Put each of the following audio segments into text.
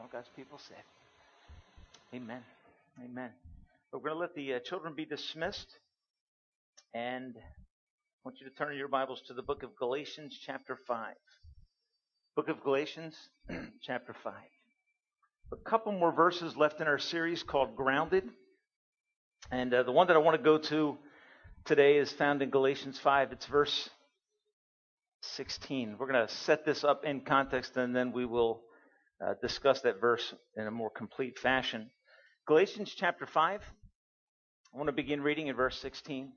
All God's people said. Amen. Amen. We're going to let the uh, children be dismissed. And I want you to turn your Bibles to the book of Galatians, chapter 5. Book of Galatians, chapter 5. A couple more verses left in our series called Grounded. And uh, the one that I want to go to today is found in Galatians 5. It's verse 16. We're going to set this up in context and then we will uh, discuss that verse in a more complete fashion. Galatians chapter 5. I want to begin reading in verse 16.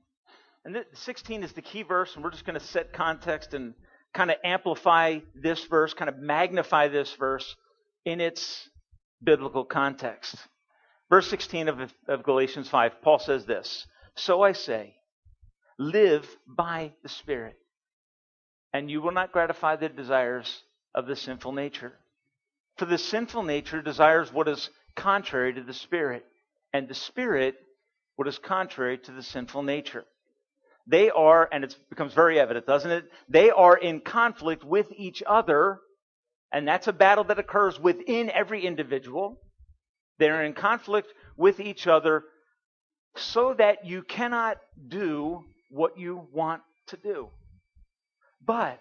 And 16 is the key verse, and we're just going to set context and kind of amplify this verse, kind of magnify this verse in its biblical context. Verse 16 of, of Galatians 5, Paul says this So I say, live by the Spirit, and you will not gratify the desires of the sinful nature. For the sinful nature desires what is contrary to the Spirit, and the Spirit what is contrary to the sinful nature. They are, and it becomes very evident, doesn't it? They are in conflict with each other, and that's a battle that occurs within every individual. They're in conflict with each other so that you cannot do what you want to do. But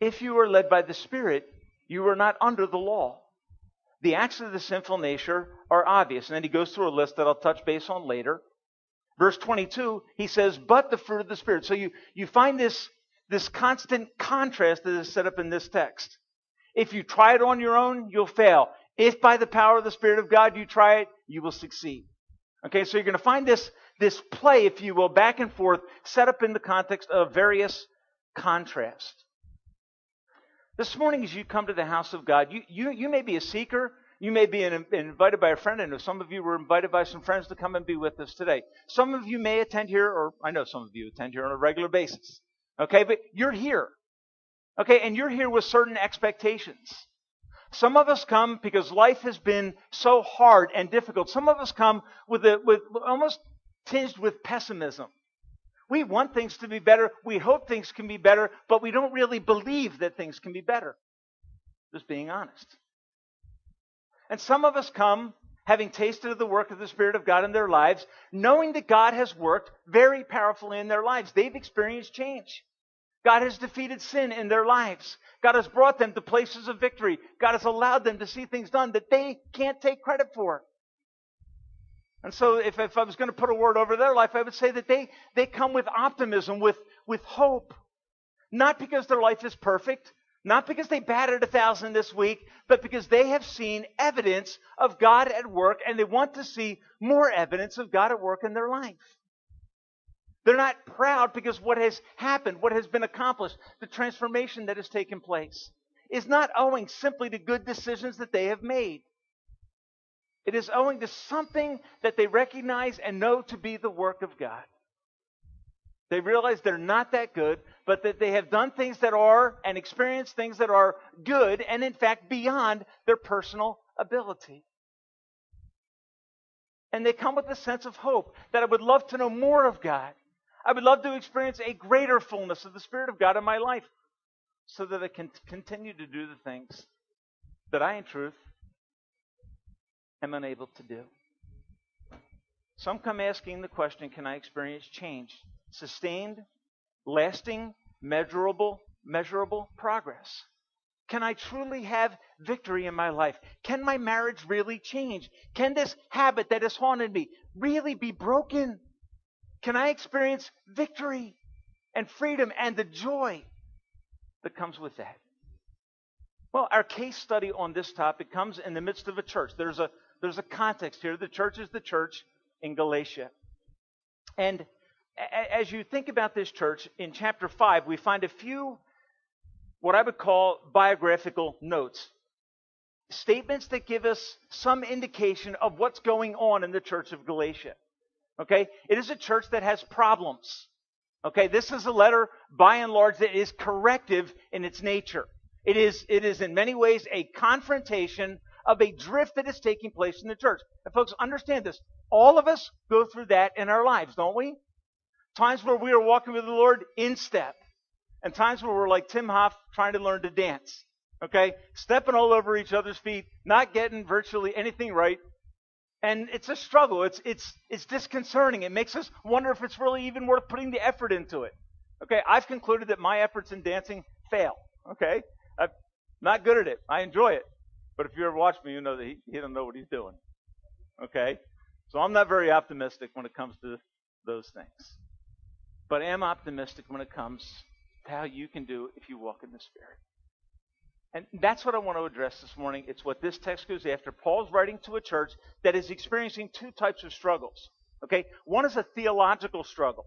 if you are led by the Spirit, you are not under the law. The acts of the sinful nature are obvious. And then he goes through a list that I'll touch base on later. Verse 22, he says, but the fruit of the Spirit. So you, you find this, this constant contrast that is set up in this text. If you try it on your own, you'll fail. If by the power of the Spirit of God you try it, you will succeed. Okay, so you're going to find this, this play, if you will, back and forth, set up in the context of various contrasts. This morning, as you come to the house of God, you, you, you may be a seeker. You may be an, invited by a friend, and some of you were invited by some friends to come and be with us today. Some of you may attend here, or I know some of you attend here on a regular basis. Okay, but you're here. Okay, and you're here with certain expectations. Some of us come because life has been so hard and difficult. Some of us come with, a, with almost tinged with pessimism. We want things to be better. We hope things can be better, but we don't really believe that things can be better. Just being honest. And some of us come having tasted of the work of the Spirit of God in their lives, knowing that God has worked very powerfully in their lives. They've experienced change. God has defeated sin in their lives. God has brought them to places of victory. God has allowed them to see things done that they can't take credit for. And so if, if I was going to put a word over their life, I would say that they, they come with optimism, with, with hope. Not because their life is perfect, not because they batted a thousand this week, but because they have seen evidence of God at work and they want to see more evidence of God at work in their life. They're not proud because what has happened, what has been accomplished, the transformation that has taken place, is not owing simply to good decisions that they have made. It is owing to something that they recognize and know to be the work of God. They realize they're not that good, but that they have done things that are and experienced things that are good and, in fact, beyond their personal ability. And they come with a sense of hope that I would love to know more of God. I would love to experience a greater fullness of the Spirit of God in my life so that I can continue to do the things that I, in truth, am unable to do. Some come asking the question Can I experience change? Sustained, lasting, measurable, measurable progress. Can I truly have victory in my life? Can my marriage really change? Can this habit that has haunted me really be broken? Can I experience victory and freedom and the joy that comes with that? Well, our case study on this topic comes in the midst of a church. There's a there's a context here. The church is the church in Galatia. And as you think about this church, in chapter 5, we find a few, what I would call biographical notes. Statements that give us some indication of what's going on in the church of Galatia. Okay? It is a church that has problems. Okay? This is a letter, by and large, that is corrective in its nature. It is, it is in many ways a confrontation of a drift that is taking place in the church. And folks, understand this. All of us go through that in our lives, don't we? Times where we are walking with the Lord in step, and times where we're like Tim Hoff trying to learn to dance. Okay? Stepping all over each other's feet, not getting virtually anything right. And it's a struggle. It's, it's, it's disconcerting. It makes us wonder if it's really even worth putting the effort into it. Okay? I've concluded that my efforts in dancing fail. Okay? I'm not good at it. I enjoy it. But if you ever watch me, you know that he, he doesn't know what he's doing. Okay? So I'm not very optimistic when it comes to those things. But I am optimistic when it comes to how you can do if you walk in the Spirit. And that's what I want to address this morning. It's what this text goes after. Paul's writing to a church that is experiencing two types of struggles. Okay? One is a theological struggle.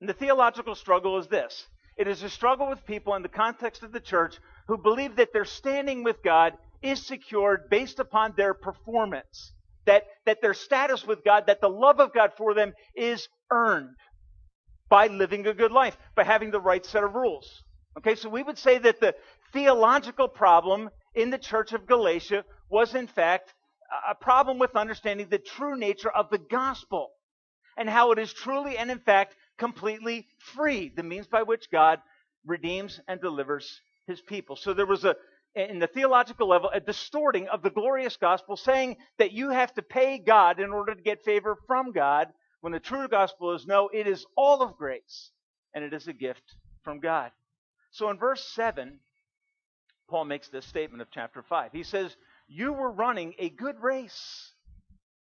And the theological struggle is this it is a struggle with people in the context of the church who believe that their standing with God is secured based upon their performance. That, that their status with God, that the love of God for them is earned by living a good life, by having the right set of rules. Okay, so we would say that the theological problem in the church of Galatia was, in fact, a problem with understanding the true nature of the gospel and how it is truly and, in fact, completely free, the means by which God redeems and delivers his people. So there was a, in the theological level, a distorting of the glorious gospel saying that you have to pay God in order to get favor from God, when the true gospel is no, it is all of grace and it is a gift from God. So in verse 7, Paul makes this statement of chapter 5. He says, You were running a good race.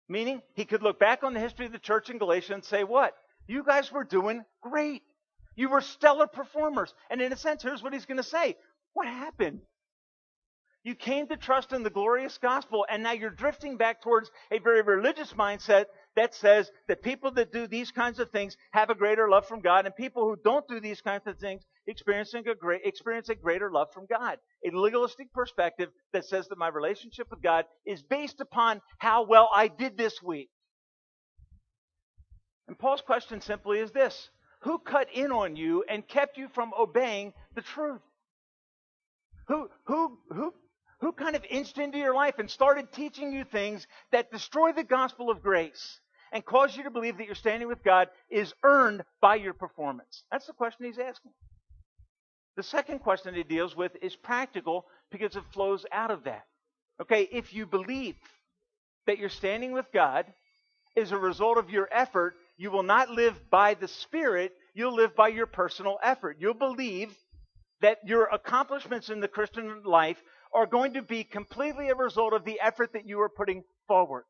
Meaning, he could look back on the history of the church in Galatia and say, What? You guys were doing great. You were stellar performers. And in a sense, here's what he's going to say What happened? You came to trust in the glorious gospel, and now you're drifting back towards a very religious mindset that says that people that do these kinds of things have a greater love from God, and people who don't do these kinds of things experiencing a great, experience a greater love from God. A legalistic perspective that says that my relationship with God is based upon how well I did this week. And Paul's question simply is this Who cut in on you and kept you from obeying the truth? Who, who, who who kind of inched into your life and started teaching you things that destroy the gospel of grace and cause you to believe that your standing with God is earned by your performance? That's the question he's asking. The second question he deals with is practical because it flows out of that. Okay, if you believe that your standing with God is a result of your effort, you will not live by the Spirit, you'll live by your personal effort. You'll believe that your accomplishments in the Christian life are going to be completely a result of the effort that you are putting forward.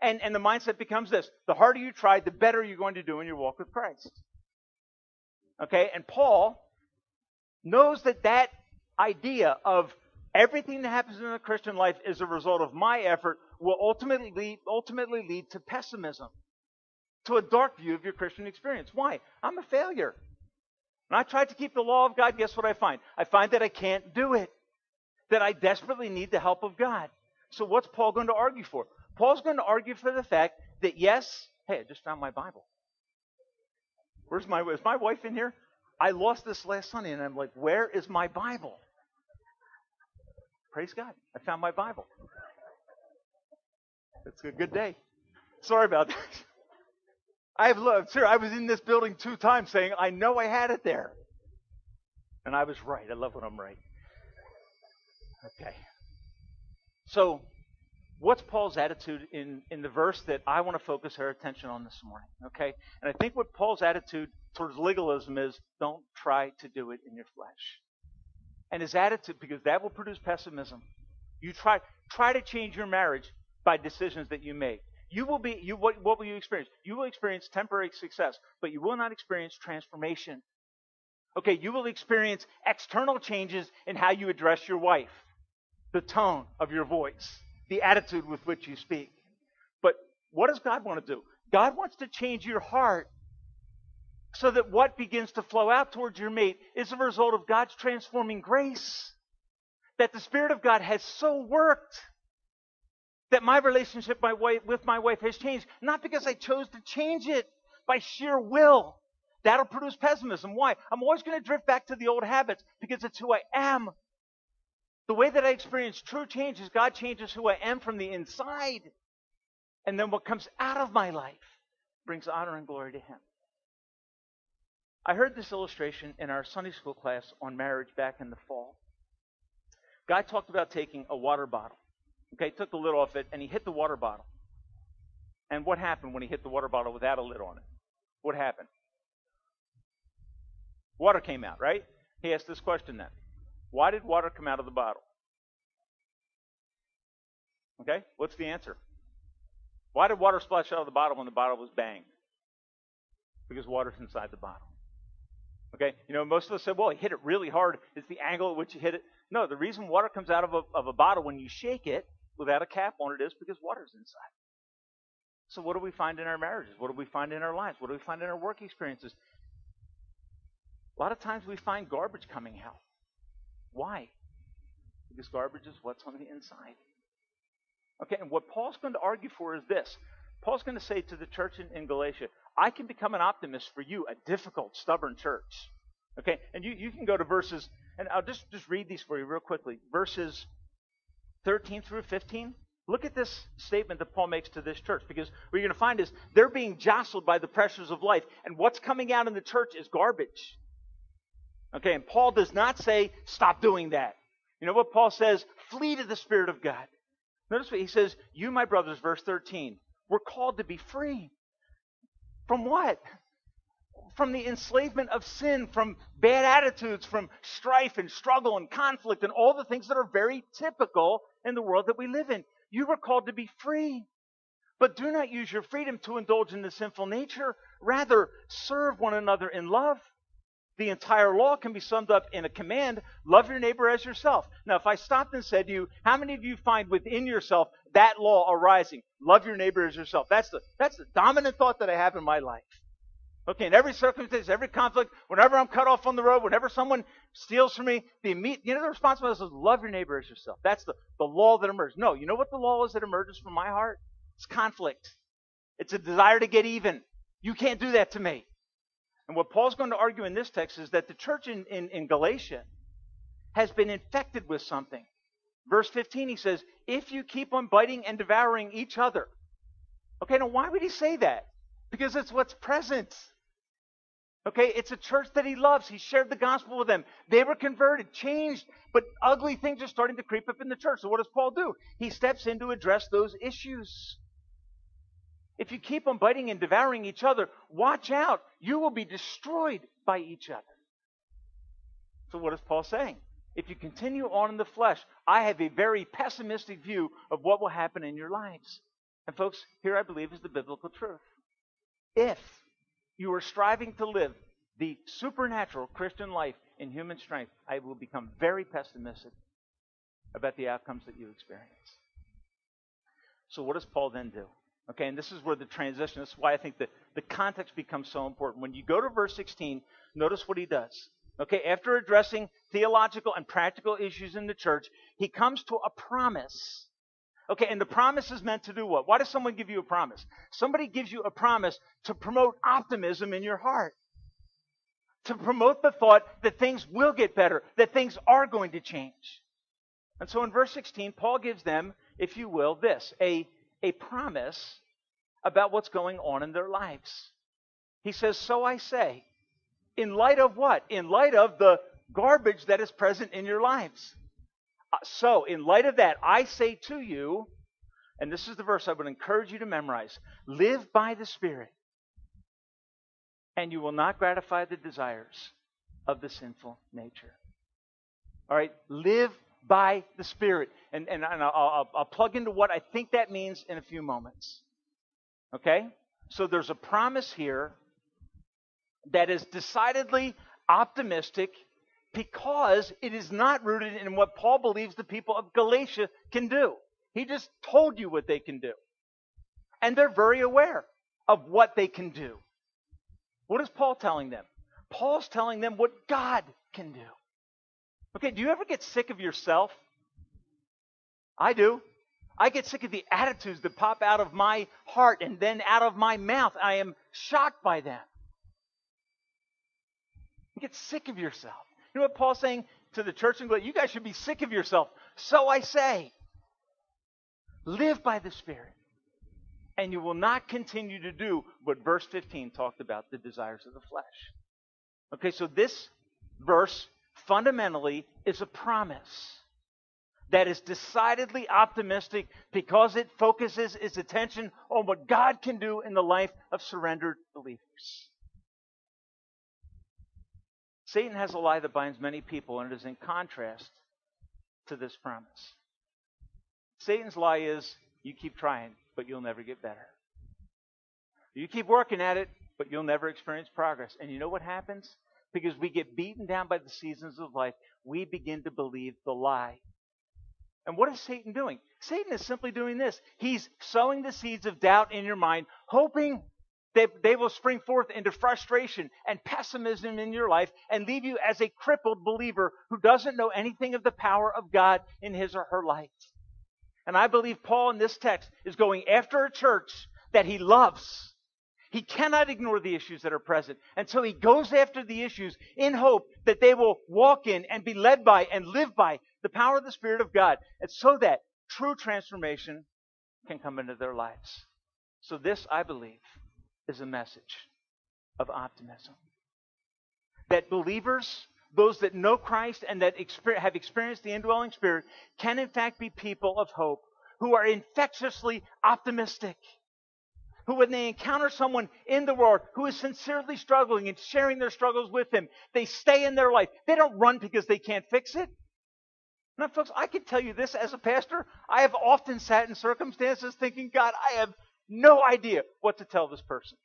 And, and the mindset becomes this the harder you try, the better you're going to do in your walk with Christ. Okay, and Paul knows that that idea of everything that happens in the Christian life is a result of my effort will ultimately lead, ultimately lead to pessimism, to a dark view of your Christian experience. Why? I'm a failure. When I try to keep the law of God, guess what I find? I find that I can't do it that I desperately need the help of God. So what's Paul going to argue for? Paul's going to argue for the fact that yes, hey, I just found my Bible. Where's my is my wife in here? I lost this last Sunday and I'm like, where is my Bible? Praise God. I found my Bible. It's a good day. Sorry about that. I've loved, sir, I was in this building two times saying, I know I had it there. And I was right. I love when I'm right. Okay. So, what's Paul's attitude in, in the verse that I want to focus our attention on this morning? Okay? And I think what Paul's attitude towards legalism is don't try to do it in your flesh. And his attitude, because that will produce pessimism. You try try to change your marriage by decisions that you make. You will be you what, what will you experience? You will experience temporary success, but you will not experience transformation. Okay, you will experience external changes in how you address your wife the tone of your voice, the attitude with which you speak. But what does God want to do? God wants to change your heart so that what begins to flow out towards your mate is a result of God's transforming grace. That the Spirit of God has so worked that my relationship my wife, with my wife has changed, not because I chose to change it by sheer will. That'll produce pessimism. Why? I'm always going to drift back to the old habits because it's who I am. The way that I experience true change is God changes who I am from the inside. And then what comes out of my life brings honor and glory to Him. I heard this illustration in our Sunday school class on marriage back in the fall. Guy talked about taking a water bottle. Okay, took the lid off it and he hit the water bottle. And what happened when he hit the water bottle without a lid on it? What happened? Water came out, right? He asked this question then. Why did water come out of the bottle? Okay, what's the answer? Why did water splash out of the bottle when the bottle was banged? Because water's inside the bottle. Okay, you know, most of us said, well, he hit it really hard. It's the angle at which he hit it. No, the reason water comes out of a, of a bottle when you shake it without a cap on it is because water's inside. So, what do we find in our marriages? What do we find in our lives? What do we find in our work experiences? A lot of times we find garbage coming out. Why? Because garbage is what's on the inside. Okay, and what Paul's going to argue for is this. Paul's going to say to the church in, in Galatia, I can become an optimist for you, a difficult, stubborn church. Okay, and you, you can go to verses, and I'll just, just read these for you real quickly. Verses 13 through 15. Look at this statement that Paul makes to this church because what you're going to find is they're being jostled by the pressures of life, and what's coming out in the church is garbage. Okay, and Paul does not say, stop doing that. You know what Paul says? Flee to the Spirit of God. Notice what he says, You, my brothers, verse 13, were called to be free. From what? From the enslavement of sin, from bad attitudes, from strife and struggle and conflict and all the things that are very typical in the world that we live in. You were called to be free. But do not use your freedom to indulge in the sinful nature. Rather, serve one another in love. The entire law can be summed up in a command love your neighbor as yourself. Now, if I stopped and said to you, how many of you find within yourself that law arising? Love your neighbor as yourself. That's the, that's the dominant thought that I have in my life. Okay, in every circumstance, every conflict, whenever I'm cut off on the road, whenever someone steals from me, the immediate, you know, the responsibility is love your neighbor as yourself. That's the, the law that emerges. No, you know what the law is that emerges from my heart? It's conflict. It's a desire to get even. You can't do that to me. And what Paul's going to argue in this text is that the church in, in, in Galatia has been infected with something. Verse 15, he says, If you keep on biting and devouring each other. Okay, now why would he say that? Because it's what's present. Okay, it's a church that he loves. He shared the gospel with them. They were converted, changed, but ugly things are starting to creep up in the church. So what does Paul do? He steps in to address those issues. If you keep on biting and devouring each other, watch out. You will be destroyed by each other. So, what is Paul saying? If you continue on in the flesh, I have a very pessimistic view of what will happen in your lives. And, folks, here I believe is the biblical truth. If you are striving to live the supernatural Christian life in human strength, I will become very pessimistic about the outcomes that you experience. So, what does Paul then do? Okay, and this is where the transition, this is why I think that the context becomes so important. When you go to verse 16, notice what he does. Okay, after addressing theological and practical issues in the church, he comes to a promise. Okay, and the promise is meant to do what? Why does someone give you a promise? Somebody gives you a promise to promote optimism in your heart. To promote the thought that things will get better, that things are going to change. And so in verse 16, Paul gives them, if you will, this a a promise about what's going on in their lives. He says, So I say, in light of what? In light of the garbage that is present in your lives. Uh, so, in light of that, I say to you, and this is the verse I would encourage you to memorize live by the Spirit, and you will not gratify the desires of the sinful nature. All right? Live by the Spirit. And, and, and I'll, I'll, I'll plug into what I think that means in a few moments. Okay? So there's a promise here that is decidedly optimistic because it is not rooted in what Paul believes the people of Galatia can do. He just told you what they can do. And they're very aware of what they can do. What is Paul telling them? Paul's telling them what God can do. Okay, do you ever get sick of yourself? I do. I get sick of the attitudes that pop out of my heart and then out of my mouth. I am shocked by them. You get sick of yourself. You know what Paul's saying to the church in Galatia? You guys should be sick of yourself. So I say, live by the Spirit, and you will not continue to do what verse 15 talked about the desires of the flesh. Okay, so this verse fundamentally is a promise. that is decidedly optimistic because it focuses its attention on what God can do in the life of surrendered believers. Satan has a lie that binds many people, and it is in contrast to this promise. Satan's lie is you keep trying, but you'll never get better. You keep working at it, but you'll never experience progress. And you know what happens? Because we get beaten down by the seasons of life, we begin to believe the lie. And what is Satan doing? Satan is simply doing this. He's sowing the seeds of doubt in your mind, hoping that they will spring forth into frustration and pessimism in your life and leave you as a crippled believer who doesn't know anything of the power of God in his or her life. And I believe Paul in this text is going after a church that he loves. He cannot ignore the issues that are present. And so he goes after the issues in hope that they will walk in and be led by and live by the power of the Spirit of God. And so that true transformation can come into their lives. So this, I believe, is a message of optimism. That believers, those that know Christ and that have experienced the indwelling Spirit, can in fact be people of hope who are infectiously optimistic. Who, when they encounter someone in the world who is sincerely struggling and sharing their struggles with them, they stay in their life. They don't run because they can't fix it. Now, folks, I can tell you this as a pastor. I have often sat in circumstances thinking, God, I have no idea what to tell this person.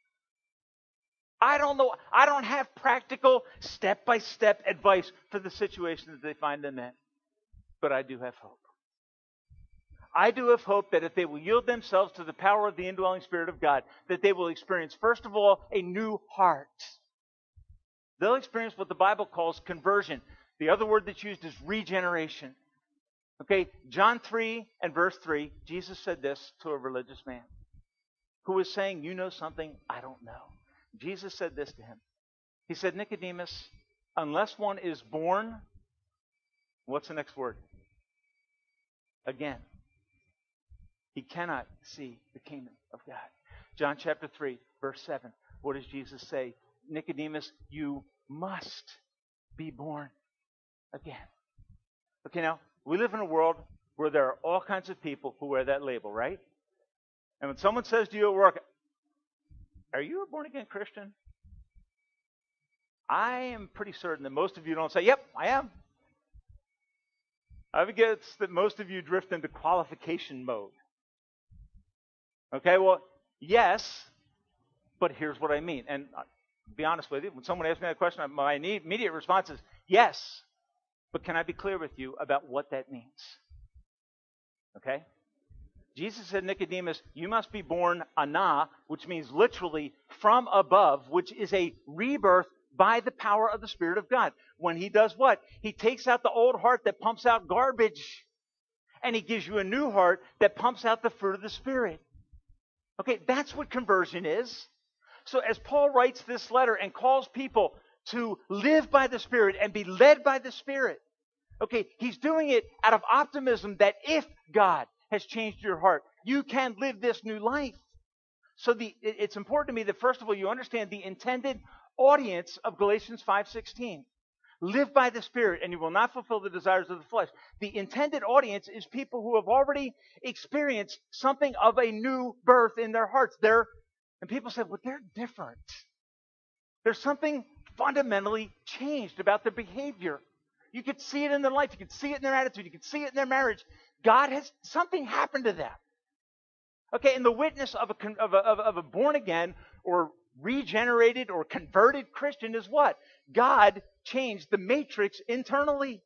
I don't know. I don't have practical step by step advice for the situation that they find them in. But I do have hope. I do have hope that if they will yield themselves to the power of the indwelling Spirit of God, that they will experience, first of all, a new heart. They'll experience what the Bible calls conversion. The other word that's used is regeneration. Okay, John 3 and verse 3, Jesus said this to a religious man who was saying, You know something I don't know. Jesus said this to him. He said, Nicodemus, unless one is born, what's the next word? Again. He cannot see the kingdom of God. John chapter 3, verse 7. What does Jesus say? Nicodemus, you must be born again. Okay, now, we live in a world where there are all kinds of people who wear that label, right? And when someone says to you at work, Are you a born again Christian? I am pretty certain that most of you don't say, Yep, I am. I would guess that most of you drift into qualification mode. Okay, well, yes, but here's what I mean. And uh, be honest with you, when someone asks me that question, my immediate response is yes, but can I be clear with you about what that means? Okay? Jesus said, Nicodemus, you must be born anothen, which means literally from above, which is a rebirth by the power of the Spirit of God. When he does what? He takes out the old heart that pumps out garbage, and he gives you a new heart that pumps out the fruit of the Spirit. Okay, that's what conversion is. So as Paul writes this letter and calls people to live by the Spirit and be led by the Spirit, okay, he's doing it out of optimism that if God has changed your heart. You can live this new life. So the, it's important to me that first of all you understand the intended audience of Galatians 5:16. Live by the Spirit, and you will not fulfill the desires of the flesh. The intended audience is people who have already experienced something of a new birth in their hearts. They're, and people say, well, they're different. There's something fundamentally changed about their behavior. You could see it in their life. You could see it in their attitude. You could see it in their marriage. God has, something happened to them. Okay, and the witness of a, of a, of a born again or regenerated or converted Christian is what? God changed the matrix internally.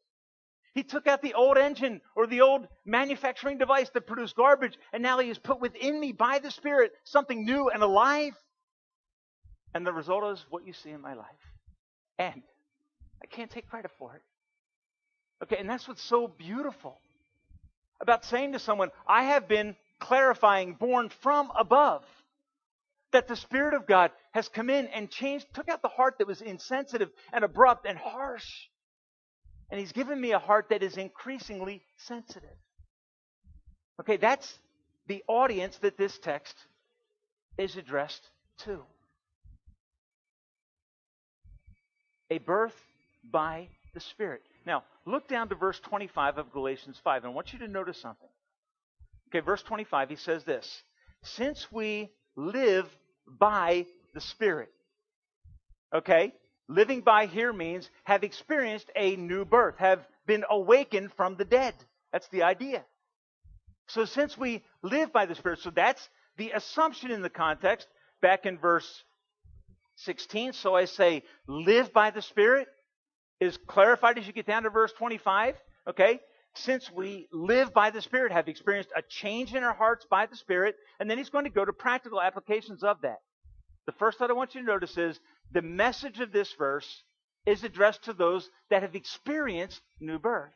He took out the old engine or the old manufacturing device that produced garbage, and now He has put within me by the Spirit something new and alive. And the result is what you see in my life. And I can't take credit for it. Okay, and that's what's so beautiful about saying to someone, I have been clarifying, born from above. That the Spirit of God has come in and changed, took out the heart that was insensitive and abrupt and harsh. And He's given me a heart that is increasingly sensitive. Okay, that's the audience that this text is addressed to. A birth by the Spirit. Now, look down to verse 25 of Galatians 5, and I want you to notice something. Okay, verse 25, he says this Since we live by the Spirit. Okay? Living by here means have experienced a new birth, have been awakened from the dead. That's the idea. So since we live by the Spirit, so that's the assumption in the context back in verse 16. So I say, live by the Spirit is clarified as you get down to verse 25. Okay? Since we live by the Spirit, have experienced a change in our hearts by the Spirit, and then he's going to go to practical applications of that. The first thought I want you to notice is the message of this verse is addressed to those that have experienced new birth.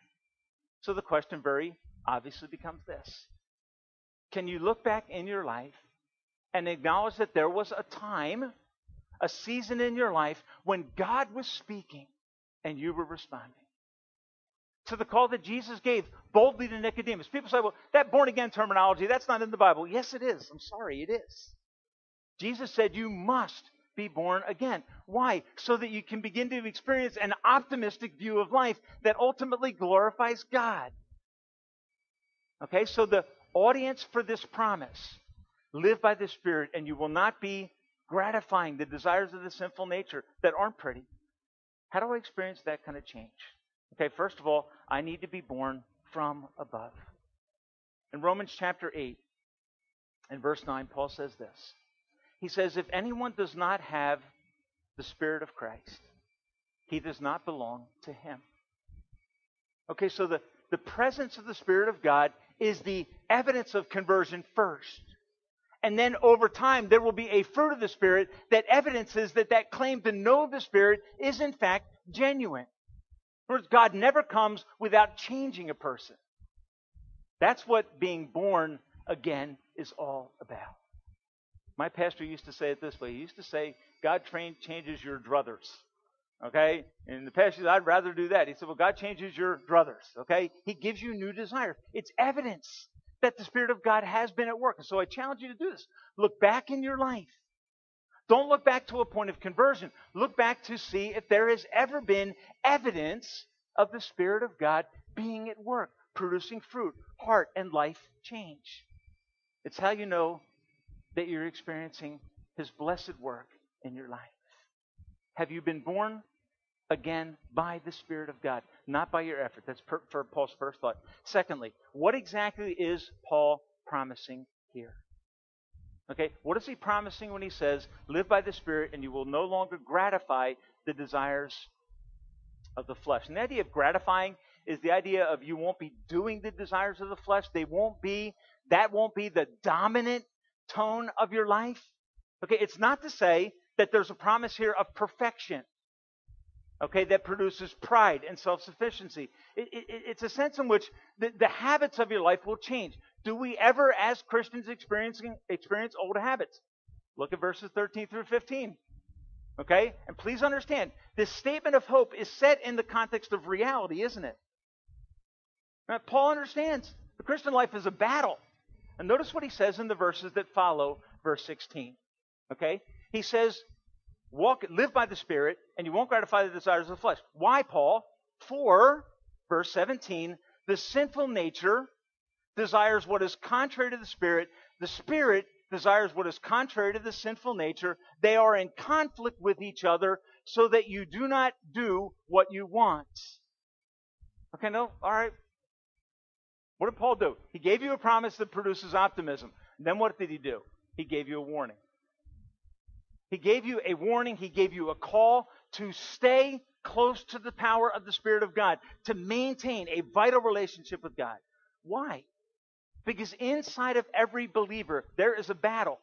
So the question very obviously becomes this Can you look back in your life and acknowledge that there was a time, a season in your life when God was speaking and you were responding? To the call that Jesus gave boldly to Nicodemus. People say, well, that born again terminology, that's not in the Bible. Yes, it is. I'm sorry, it is. Jesus said, You must be born again. Why? So that you can begin to experience an optimistic view of life that ultimately glorifies God. Okay, so the audience for this promise live by the Spirit, and you will not be gratifying the desires of the sinful nature that aren't pretty. How do I experience that kind of change? Okay, first of all, I need to be born from above. In Romans chapter 8 and verse 9, Paul says this he says, If anyone does not have the Spirit of Christ, he does not belong to him. Okay, so the, the presence of the Spirit of God is the evidence of conversion first. And then over time, there will be a fruit of the Spirit that evidences that that claim to know the Spirit is in fact genuine. In words, God never comes without changing a person. That's what being born again is all about. My pastor used to say it this way. He used to say, God train, changes your druthers. Okay? And the pastor said, I'd rather do that. He said, Well, God changes your druthers. Okay? He gives you new desires. It's evidence that the Spirit of God has been at work. And so I challenge you to do this. Look back in your life. Don't look back to a point of conversion. Look back to see if there has ever been evidence of the Spirit of God being at work, producing fruit, heart, and life change. It's how you know that you're experiencing His blessed work in your life? Have you been born again by the Spirit of God, not by your effort? That's per, Paul's first thought. Secondly, what exactly is Paul promising here? Okay, what is he promising when he says, live by the Spirit and you will no longer gratify the desires of the flesh? And the idea of gratifying is the idea of you won't be doing the desires of the flesh. They won't be, that won't be the dominant tone of your life. Okay, it's not to say that there's a promise here of perfection. Okay, that produces pride and self sufficiency. It, it, it's a sense in which the, the, habits of your life will change. Do we ever, as Christians, experience, experience old habits? Look at verses 13 through 15. Okay? And please understand, this statement of hope is set in the context of reality, isn't it? Now, Paul understands the Christian life is a battle. And notice what he says in the verses that follow verse 16. Okay? He says, walk, live by the Spirit, and you won't gratify the desires of the flesh. Why, Paul? For, verse 17, the sinful nature desires what is contrary to the Spirit. The Spirit desires what is contrary to the sinful nature. They are in conflict with each other so that you do not do what you want. Okay, no, all right. What did Paul do? He gave you a promise that produces optimism. Then what did he do? He gave you a warning. He gave you a warning. He gave you a call to stay close to the power of the Spirit of God, to maintain a vital relationship with God. Why? Because inside of every believer, there is a battle.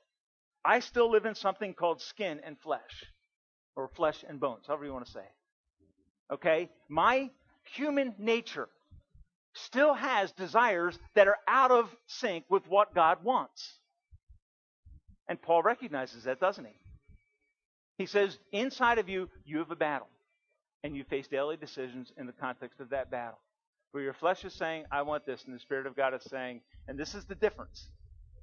I still live in something called skin and flesh, or flesh and bones, however you want to say. Okay? My human nature still has desires that are out of sync with what God wants. And Paul recognizes that, doesn't he? He says, inside of you, you have a battle. And you face daily decisions in the context of that battle. Where your flesh is saying, I want this, and the Spirit of God is saying, and this is the difference.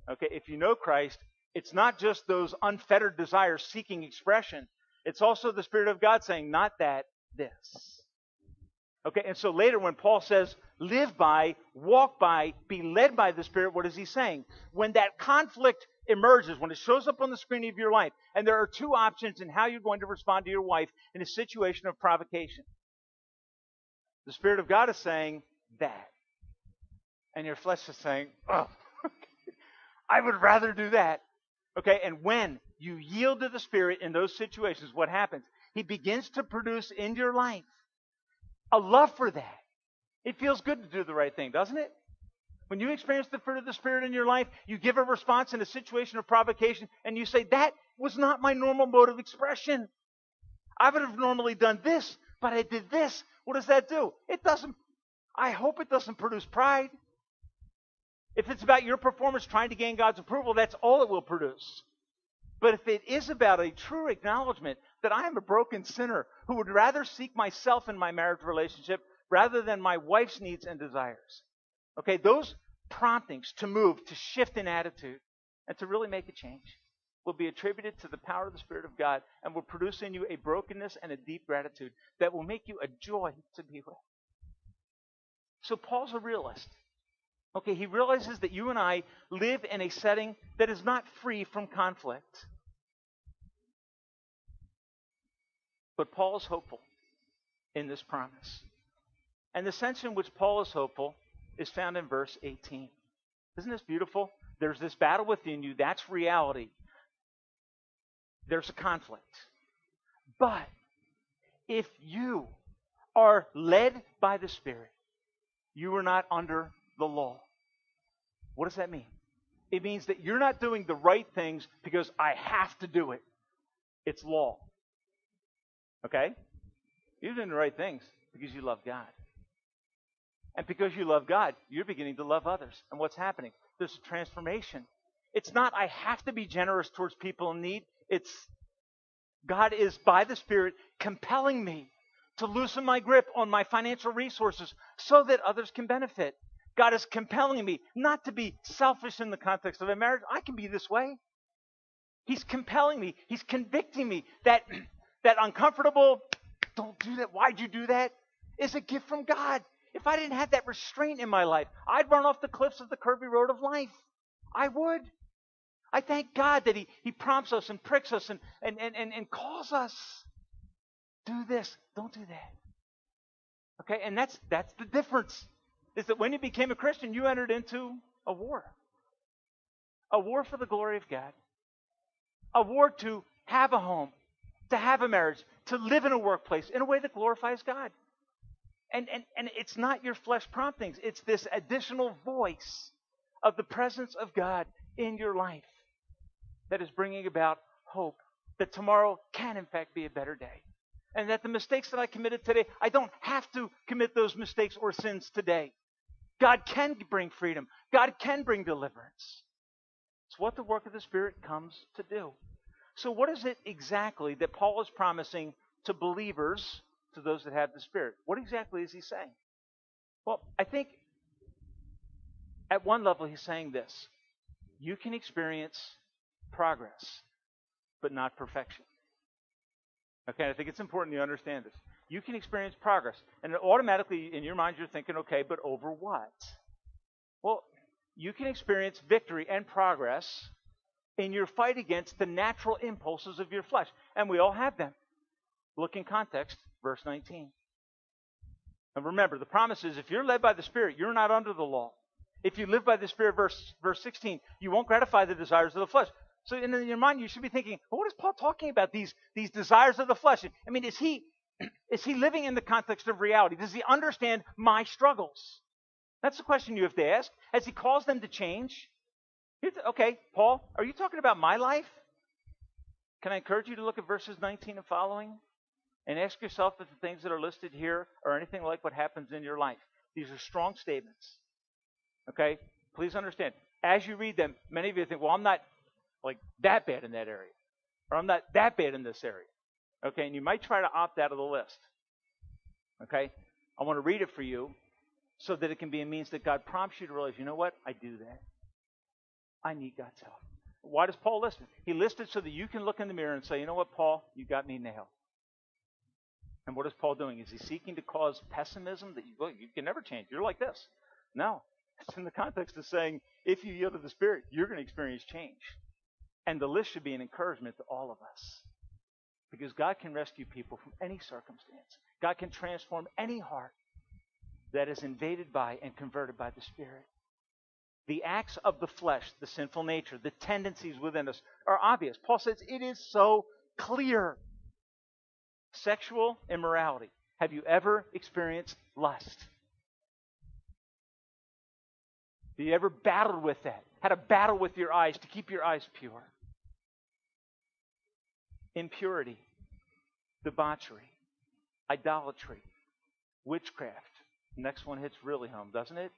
Okay, if you know Christ, it's not just those unfettered desires seeking expression, it's also the Spirit of God saying, not that, this. Okay, and so later when Paul says, live by, walk by, be led by the Spirit, what is he saying? When that conflict emerges, when it shows up on the screen of your life, and there are two options in how you're going to respond to your wife in a situation of provocation. The Spirit of God is saying that. And your flesh is saying, oh, I would rather do that. Okay, and when you yield to the Spirit in those situations, what happens? He begins to produce in your life a love for that. It feels good to do the right thing, doesn't it? When you experience the fruit of the Spirit in your life, you give a response in a situation of provocation, and you say, That was not my normal mode of expression. I would have normally done this, but I did this. What does that do? It doesn't, I hope it doesn't produce pride. If it's about your performance trying to gain God's approval, that's all it will produce. But if it is about a true acknowledgement that I am a broken sinner who would rather seek myself in my marriage relationship rather than my wife's needs and desires, okay, those promptings to move, to shift in attitude, and to really make a change will be attributed to the power of the Spirit of God and will produce in you a brokenness and a deep gratitude that will make you a joy to be with. So Paul's a realist. Okay, he realizes that you and I live in a setting that is not free from conflict. But Paul is hopeful in this promise. And the sense in which Paul is hopeful is found in verse 18. Isn't this beautiful? There's this battle within you. That's reality. There's a conflict. But if you are led by the Spirit, you are not under the law. What does that mean? It means that you're not doing the right things because I have to do it. It's law. Okay? You're doing the right things because you love God. And because you love God, you're beginning to love others. And what's happening? There's a transformation. It's not I have to be generous towards people in need. It's God is by the Spirit compelling me to loosen my grip on my financial resources so that others can benefit. God is compelling me not to be selfish in the context of a marriage. I can be this way. He's compelling me. He's convicting me that that uncomfortable, don't do that. Why'd you do that? Is a gift from God. If I didn't have that restraint in my life, I'd run off the cliffs of the curvy road of life. I would. I thank God that He, he prompts us and pricks us and, and, and, and, and calls us. Do this, don't do that. Okay, and that's that's the difference. Is that when you became a Christian, you entered into a war. A war for the glory of God. A war to have a home, to have a marriage, to live in a workplace in a way that glorifies God. And, and, and it's not your flesh promptings, it's this additional voice of the presence of God in your life that is bringing about hope that tomorrow can, in fact, be a better day. And that the mistakes that I committed today, I don't have to commit those mistakes or sins today. God can bring freedom, God can bring deliverance. It's what the work of the Spirit comes to do. So, what is it exactly that Paul is promising to believers, to those that have the Spirit? What exactly is he saying? Well, I think at one level he's saying this you can experience progress, but not perfection. Okay, I think it's important you understand this. You can experience progress, and automatically in your mind you're thinking, okay, but over what? Well, you can experience victory and progress in your fight against the natural impulses of your flesh. And we all have them. Look in context, verse 19. And remember, the promise is if you're led by the Spirit, you're not under the law. If you live by the Spirit, verse, verse 16, you won't gratify the desires of the flesh. So in your mind, you should be thinking, well, what is Paul talking about? These, these desires of the flesh. I mean, is he, is he living in the context of reality? Does he understand my struggles? That's the question you have to ask. Has he caused them to change? Okay, Paul, are you talking about my life? Can I encourage you to look at verses 19 and following and ask yourself if the things that are listed here are anything like what happens in your life? These are strong statements. Okay? Please understand. As you read them, many of you think, well, I'm not like that bad in that area. Or I'm not that bad in this area. Okay? And you might try to opt out of the list. Okay? I want to read it for you so that it can be a means that God prompts you to realize, you know what? I do that. I need God's help. Why does Paul list it? He lists it so that you can look in the mirror and say, you know what, Paul, you got me nailed. And what is Paul doing? Is he seeking to cause pessimism that you, well, you can never change? You're like this. No. It's in the context of saying, if you yield to the Spirit, you're going to experience change. And the list should be an encouragement to all of us. Because God can rescue people from any circumstance. God can transform any heart that is invaded by and converted by the Spirit. The acts of the flesh, the sinful nature, the tendencies within us are obvious. Paul says it is so clear. Sexual immorality. Have you ever experienced lust? Have you ever battled with that? Had a battle with your eyes to keep your eyes pure? Impurity, debauchery, idolatry, witchcraft. Next one hits really home, doesn't it?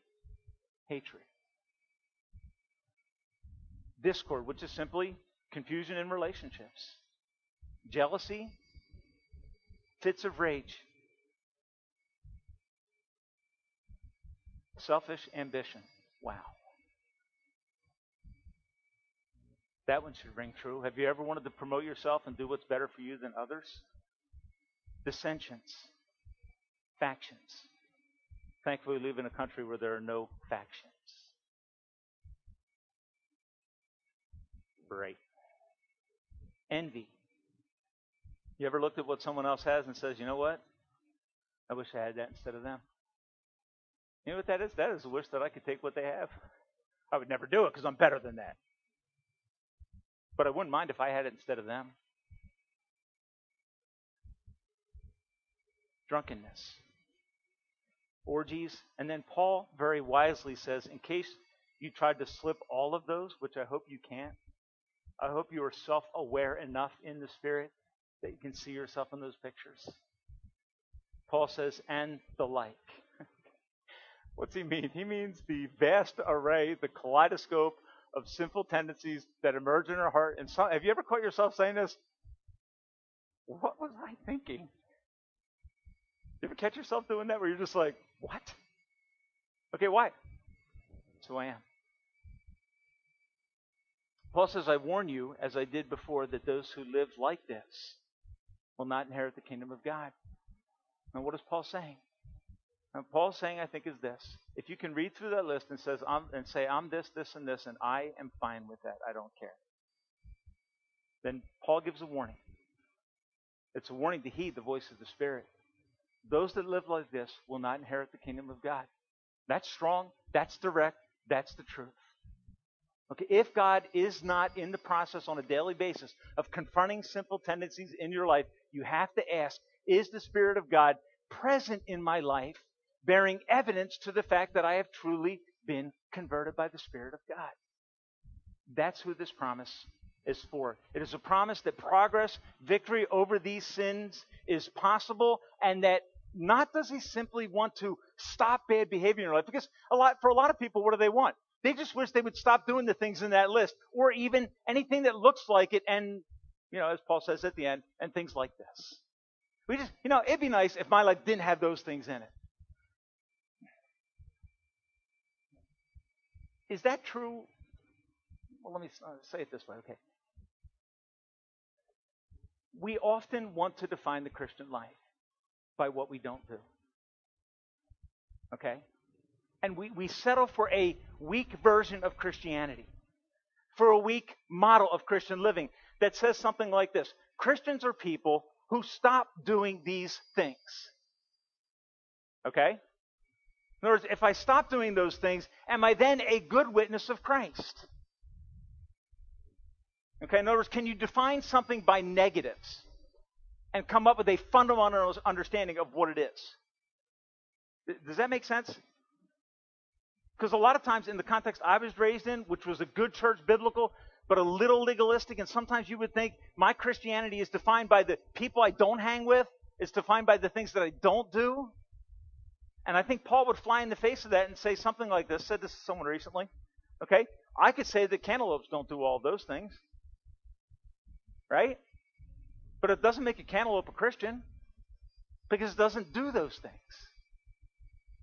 Hatred. Discord, which is simply confusion in relationships. Jealousy, fits of rage, selfish ambition. Wow. That one should ring true. Have you ever wanted to promote yourself and do what's better for you than others? Dissensions, factions. Thankfully, we live in a country where there are no factions. Great. Envy. You ever looked at what someone else has and says, you know what? I wish I had that instead of them. You know what that is? That is a wish that I could take what they have. I would never do it because I'm better than that. But I wouldn't mind if I had it instead of them. Drunkenness, orgies, and then Paul very wisely says, in case you tried to slip all of those, which I hope you can't, I hope you are self aware enough in the Spirit that you can see yourself in those pictures. Paul says, and the like. What's he mean? He means the vast array, the kaleidoscope of sinful tendencies that emerge in our heart. And some, have you ever caught yourself saying this? What was I thinking? You ever catch yourself doing that where you're just like, what? Okay, why? That's who I am. Paul says, I warn you, as I did before, that those who live like this will not inherit the kingdom of God. Now, what is Paul saying? And Paul's saying, I think, is this. If you can read through that list and says I'm, and say, I'm this, this, and this, and I am fine with that, I don't care. Then Paul gives a warning. It's a warning to heed the voice of the Spirit. Those that live like this will not inherit the kingdom of God. That's strong, that's direct, that's the truth. Okay, if God is not in the process on a daily basis of confronting simple tendencies in your life, you have to ask, is the Spirit of God present in my life bearing evidence to the fact that I have truly been converted by the Spirit of God. That's who this promise is for. It is a promise that progress, victory over these sins is possible, and that not does he simply want to stop bad behavior in your life, because a lot for a lot of people, what do they want? They just wish they would stop doing the things in that list, or even anything that looks like it, and you know, as Paul says at the end, and things like this. We just, you know, it'd be nice if my life didn't have those things in it. Is that true? Well, let me uh, say it this way, okay. We often want to define the Christian life by what we don't do. Okay? And we, we settle for a weak version of Christianity, for a weak model of Christian living that says something like this Christians are people who stop doing these things. Okay? In other words, if I stop doing those things, am I then a good witness of Christ? Okay, in other words, can you define something by negatives and come up with a fundamental understanding of what it is? Does that make sense? Because a lot of times in the context I was raised in, which was a good church biblical, but a little legalistic, and sometimes you would think my Christianity is defined by the people I don't hang with, it's defined by the things that I don't do. And I think Paul would fly in the face of that and say something like this. Said this to someone recently. Okay, I could say that cantaloupes don't do all those things, right? But it doesn't make a cantaloupe a Christian because it doesn't do those things.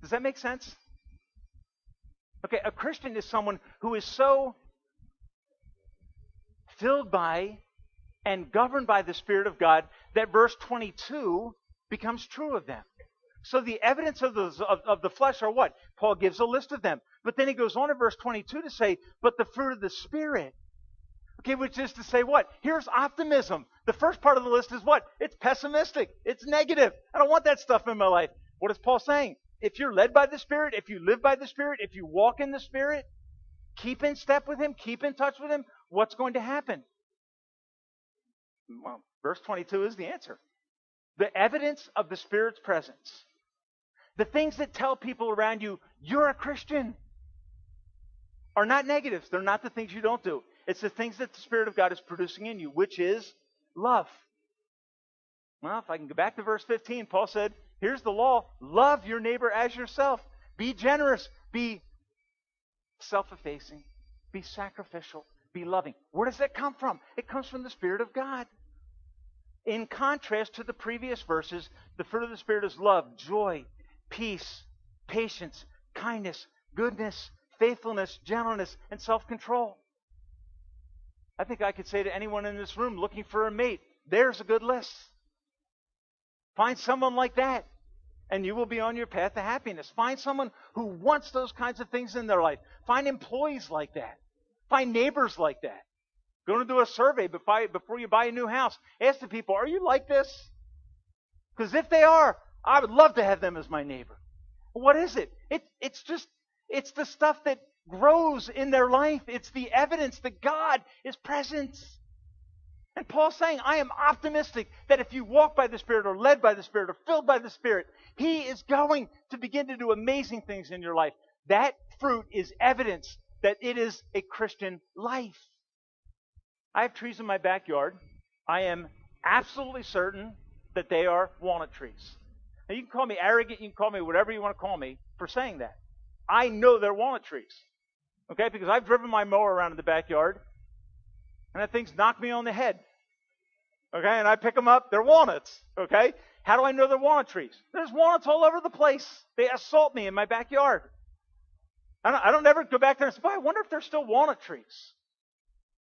Does that make sense? Okay, a Christian is someone who is so filled by and governed by the Spirit of God that verse 22 becomes true of them. So the evidence of the, of, of, the flesh are what? Paul gives a list of them. But then he goes on in verse 22 to say, but the fruit of the Spirit. Okay, which is to say what? Here's optimism. The first part of the list is what? It's pessimistic. It's negative. I don't want that stuff in my life. What is Paul saying? If you're led by the Spirit, if you live by the Spirit, if you walk in the Spirit, keep in step with Him, keep in touch with Him, what's going to happen? Well, verse 22 is the answer. The evidence of the Spirit's presence. The things that tell people around you, you're a Christian, are not negatives. They're not the things you don't do. It's the things that the Spirit of God is producing in you, which is love. Well, if I can go back to verse 15, Paul said, Here's the law love your neighbor as yourself. Be generous. Be self effacing. Be sacrificial. Be loving. Where does that come from? It comes from the Spirit of God. In contrast to the previous verses, the fruit of the Spirit is love, joy, peace, patience, kindness, goodness, faithfulness, gentleness, and self control. I think I could say to anyone in this room looking for a mate, there's a good list. Find someone like that, and you will be on your path to happiness. Find someone who wants those kinds of things in their life. Find employees like that. Find neighbors like that. Go and do a survey before you buy a new house. Ask the people, are you like this? Because if they are, I would love to have them as my neighbor. What is it? it? It's just, it's the stuff that grows in their life. It's the evidence that God is present. And Paul's saying, I am optimistic that if you walk by the Spirit or led by the Spirit or filled by the Spirit, He is going to begin to do amazing things in your life. That fruit is evidence that it is a Christian life. I have trees in my backyard. I am absolutely certain that they are walnut trees. Now, you can call me arrogant, you can call me whatever you want to call me for saying that. I know they're walnut trees. Okay? Because I've driven my mower around in the backyard, and that thing's knocked me on the head. Okay? And I pick them up, they're walnuts. Okay? How do I know they're walnut trees? There's walnuts all over the place. They assault me in my backyard. I don't, I don't ever go back there and say, I wonder if they're still walnut trees.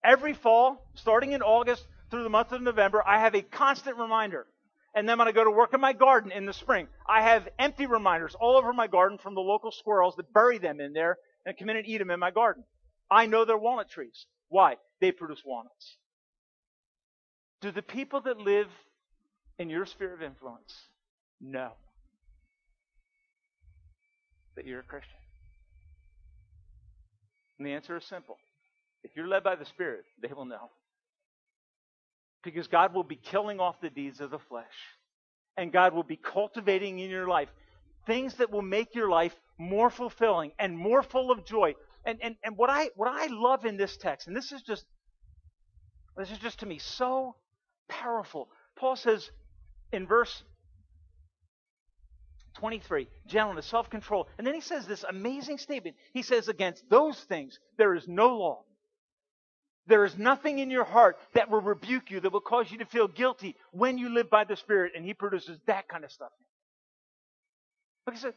Every fall, starting in August through the month of November, I have a constant reminder. And then when I go to work in my garden in the spring, I have empty reminders all over my garden from the local squirrels that bury them in there and come in and eat them in my garden. I know they're walnut trees. Why? They produce walnuts. Do the people that live in your sphere of influence know that you're a Christian? And the answer is simple. If you're led by the Spirit, they will know. Because God will be killing off the deeds of the flesh. And God will be cultivating in your life things that will make your life more fulfilling and more full of joy. And, and, and what I what I love in this text, and this is just this is just to me so powerful. Paul says in verse 23, gentleness, self control. And then he says this amazing statement. He says, Against those things there is no law. There is nothing in your heart that will rebuke you, that will cause you to feel guilty when you live by the Spirit. And he produces that kind of stuff. Like uh,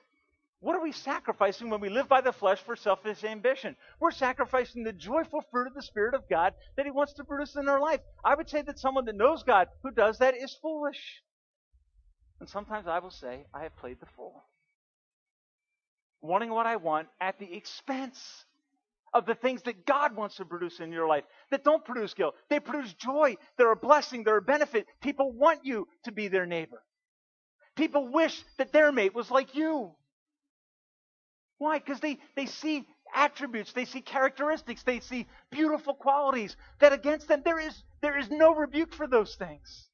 what are we sacrificing when we live by the flesh for selfish ambition? We're sacrificing the joyful fruit of the Spirit of God that He wants to produce in our life. I would say that someone that knows God who does that is foolish. And sometimes I will say, I have played the fool. Wanting what I want at the expense of the things that God wants to produce in your life that don't produce guilt. They produce joy. They're a blessing. They're a benefit. People want you to be their neighbor. People wish that their mate was like you. Why? Because they, they see attributes, they see characteristics, they see beautiful qualities that against them there is there is no rebuke for those things.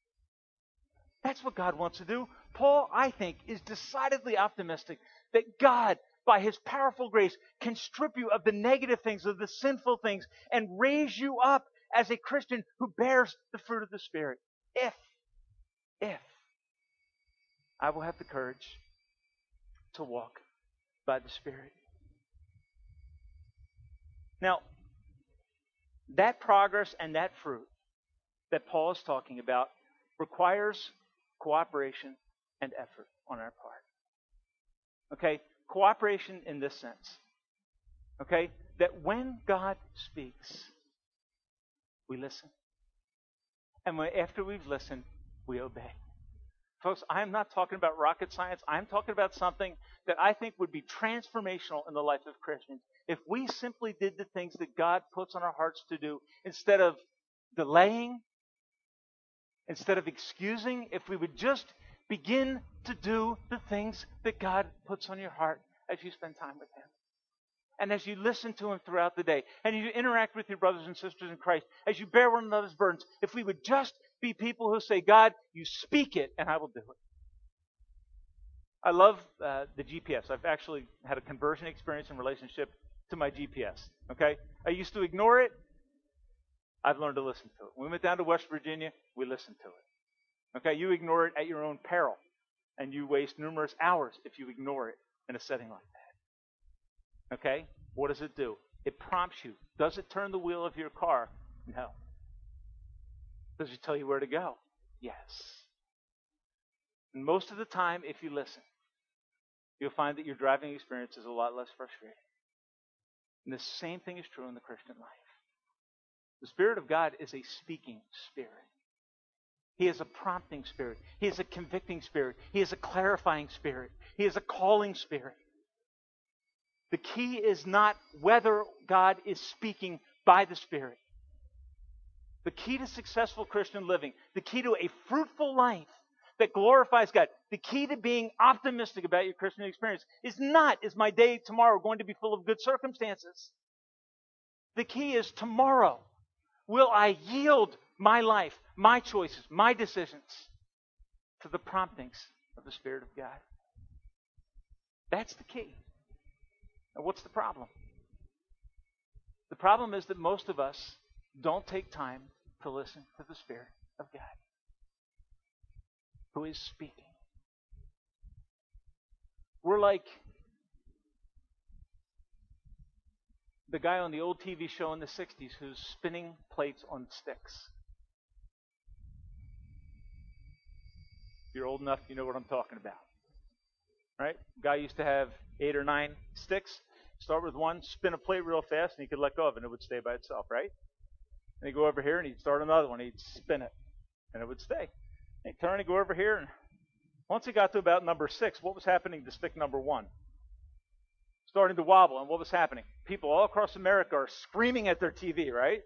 That's what God wants to do. Paul, I think, is decidedly optimistic that God, by his powerful grace, can strip you of the negative things, of the sinful things, and raise you up as a Christian who bears the fruit of the Spirit. If, if I will have the courage to walk by the Spirit. Now, that progress and that fruit that Paul is talking about requires cooperation and effort on our part. Okay? Cooperation in this sense. Okay? That when God speaks, we listen. And when, after we've listened, we obey. Folks, I am not talking about rocket science. I'm talking about something that I think would be transformational in the life of Christians if we simply did the things that God puts on our hearts to do instead of delaying, instead of excusing, if we would just begin to do the things that God puts on your heart as you spend time with Him. And as you listen to Him throughout the day, and you interact with your brothers and sisters in Christ, as you bear one another's burdens, if we would just be people who say, God, you speak it, and I will do it. I love uh, the GPS. I've actually had a conversion experience in relationship to my GPS. Okay? I used to ignore it. I've learned to listen to it. When we went down to West Virginia, we listened to it. Okay? You ignore it at your own peril, and you waste numerous hours if you ignore it in a setting like that. Okay? What does it do? It prompts you. Does it turn the wheel of your car? No. Does it tell you where to go? Yes. And most of the time, if you listen, you'll find that your driving experience is a lot less frustrating. And the same thing is true in the Christian life. The Spirit of God is a speaking spirit. He is a prompting spirit. He is a convicting spirit. He is a clarifying spirit. He is a calling spirit. The key is not whether God is speaking by the Spirit. The key to successful Christian living, the key to a fruitful life that glorifies God, the key to being optimistic about your Christian experience is not, is my day tomorrow going to be full of good circumstances? The key is tomorrow, will I yield my life, my choices, my decisions to the promptings of the Spirit of God? That's the key. Now, what's the problem? The problem is that most of us don't take time to listen to the Spirit of God who is speaking. We're like the guy on the old TV show in the 60s who's spinning plates on sticks. You're old enough, you know what I'm talking about. Right? Guy used to have eight or nine sticks. Start with one, spin a plate real fast, and he could let go of it, and it would stay by itself, right? And he'd go over here and he'd start another one. He'd spin it, and it would stay. And he'd turn and go over here, and once he got to about number six, what was happening to stick number one? Starting to wobble, and what was happening? People all across America are screaming at their TV, right?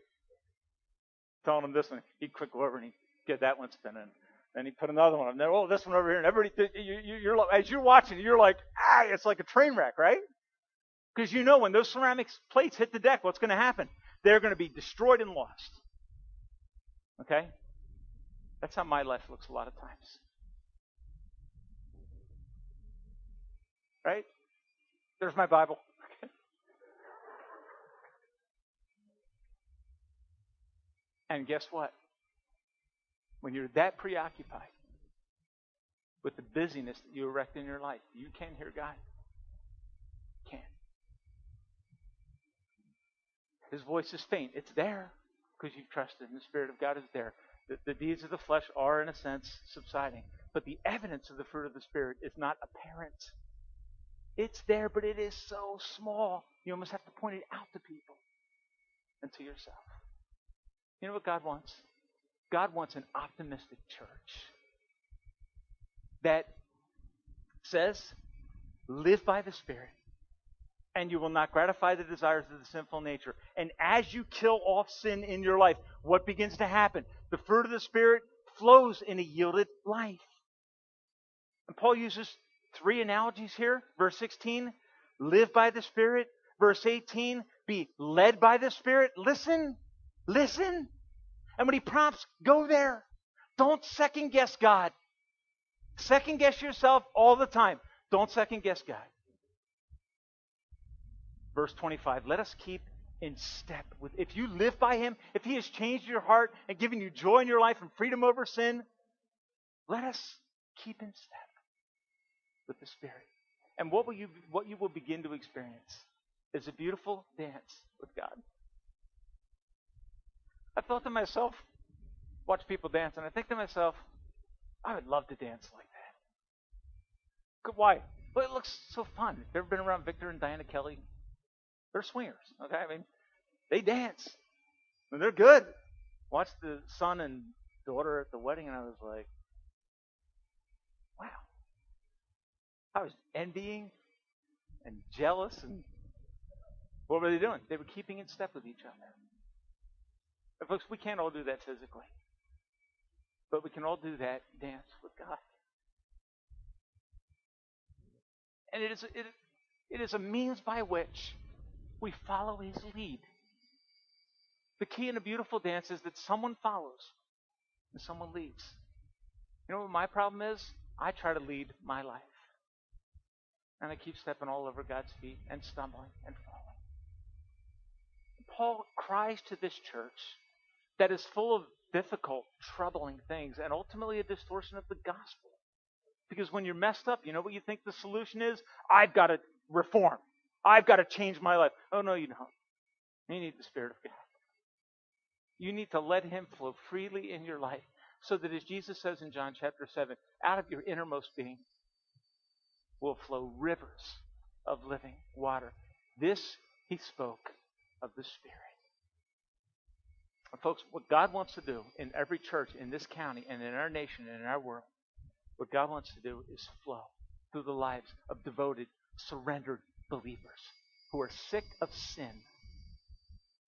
Telling them this one. He'd quick go over and he'd get that one spinning. Then he put another one up there. Oh, this one over here. And everybody, you, you, are as you're watching, you're like, ah, it's like a train wreck, right? Because you know when those ceramic plates hit the deck, what's going to happen? They're going to be destroyed and lost. Okay? That's how my life looks a lot of times. Right? There's my Bible. and guess what? When you're that preoccupied with the busyness that you erect in your life, you can't hear God. can't. His voice is faint. It's there because you've trusted, and the Spirit of God is there. The, the deeds of the flesh are, in a sense, subsiding. But the evidence of the fruit of the Spirit is not apparent. It's there, but it is so small. You almost have to point it out to people and to yourself. You know what God wants? God wants an optimistic church that says, live by the Spirit, and you will not gratify the desires of the sinful nature. And as you kill off sin in your life, what begins to happen? The fruit of the Spirit flows in a yielded life. And Paul uses three analogies here. Verse 16, live by the Spirit. Verse 18, be led by the Spirit. Listen, listen. And when he prompts, go there. Don't second guess God. Second guess yourself all the time. Don't second guess God. Verse 25, let us keep in step with if you live by him, if he has changed your heart and given you joy in your life and freedom over sin, let us keep in step with the Spirit. And what will you what you will begin to experience is a beautiful dance with God. I thought to myself, watch people dance, and I think to myself, I would love to dance like that. Good, why? Well, it looks so fun. Have you ever been around Victor and Diana Kelly? They're swingers, okay? I mean, they dance. And they're good. Watched the son and daughter at the wedding, and I was like, Wow. I was envying and jealous and what were they doing? They were keeping in step with each other. And folks, we can't all do that physically. But we can all do that dance with God. And it is, it, it is a means by which we follow his lead. The key in a beautiful dance is that someone follows and someone leads. You know what my problem is? I try to lead my life. And I keep stepping all over God's feet and stumbling and falling. Paul cries to this church that is full of difficult, troubling things and ultimately a distortion of the gospel. Because when you're messed up, you know what you think the solution is? I've got to reform. I've got to change my life. Oh, no, you don't. You need the Spirit of God. You need to let Him flow freely in your life so that, as Jesus says in John chapter 7, out of your innermost being will flow rivers of living water. This He spoke of the Spirit. Folks, what God wants to do in every church in this county and in our nation and in our world, what God wants to do is flow through the lives of devoted, surrendered believers who are sick of sin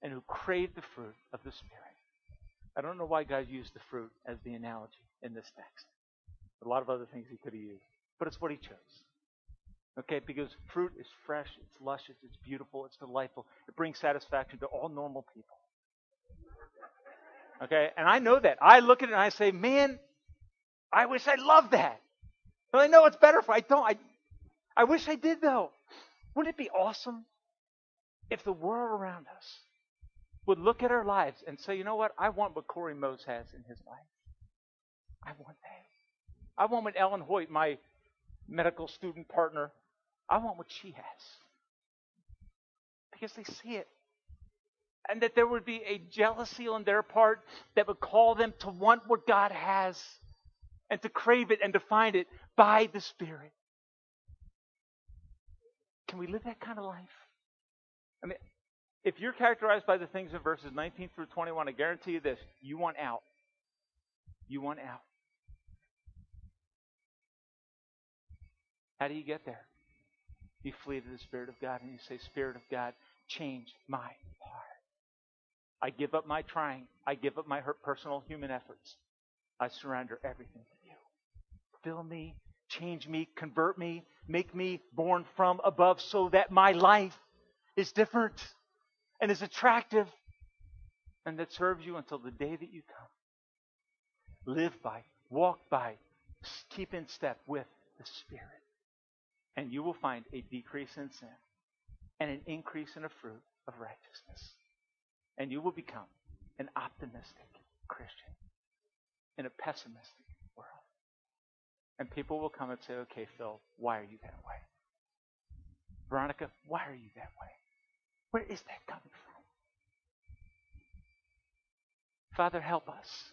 and who crave the fruit of the Spirit. I don't know why God used the fruit as the analogy in this text. A lot of other things he could have used, but it's what he chose. Okay, because fruit is fresh, it's luscious, it's beautiful, it's delightful. It brings satisfaction to all normal people. Okay, and I know that. I look at it and I say, man, I wish I loved that. But I know it's better for I don't. I, I wish I did though. Wouldn't it be awesome if the world around us would look at our lives and say, you know what? I want what Corey Mose has in his life. I want that. I want what Ellen Hoyt, my medical student partner, I want what she has. Because they see it. And that there would be a jealousy on their part that would call them to want what God has and to crave it and to find it by the Spirit. Can we live that kind of life? I mean, if you're characterized by the things in verses 19 through 21, I guarantee you this you want out. You want out. How do you get there? You flee to the Spirit of God and you say, Spirit of God, change my heart. I give up my trying. I give up my personal human efforts. I surrender everything to you. Fill me, change me, convert me, make me born from above so that my life is different and is attractive and that serves you until the day that you come. Live by, walk by, keep in step with the Spirit and you will find a decrease in sin and an increase in a fruit of righteousness. And you will become an optimistic Christian in a pessimistic world. And people will come and say, okay, Phil, why are you that way? Veronica, why are you that way? Where is that coming from? Father, help us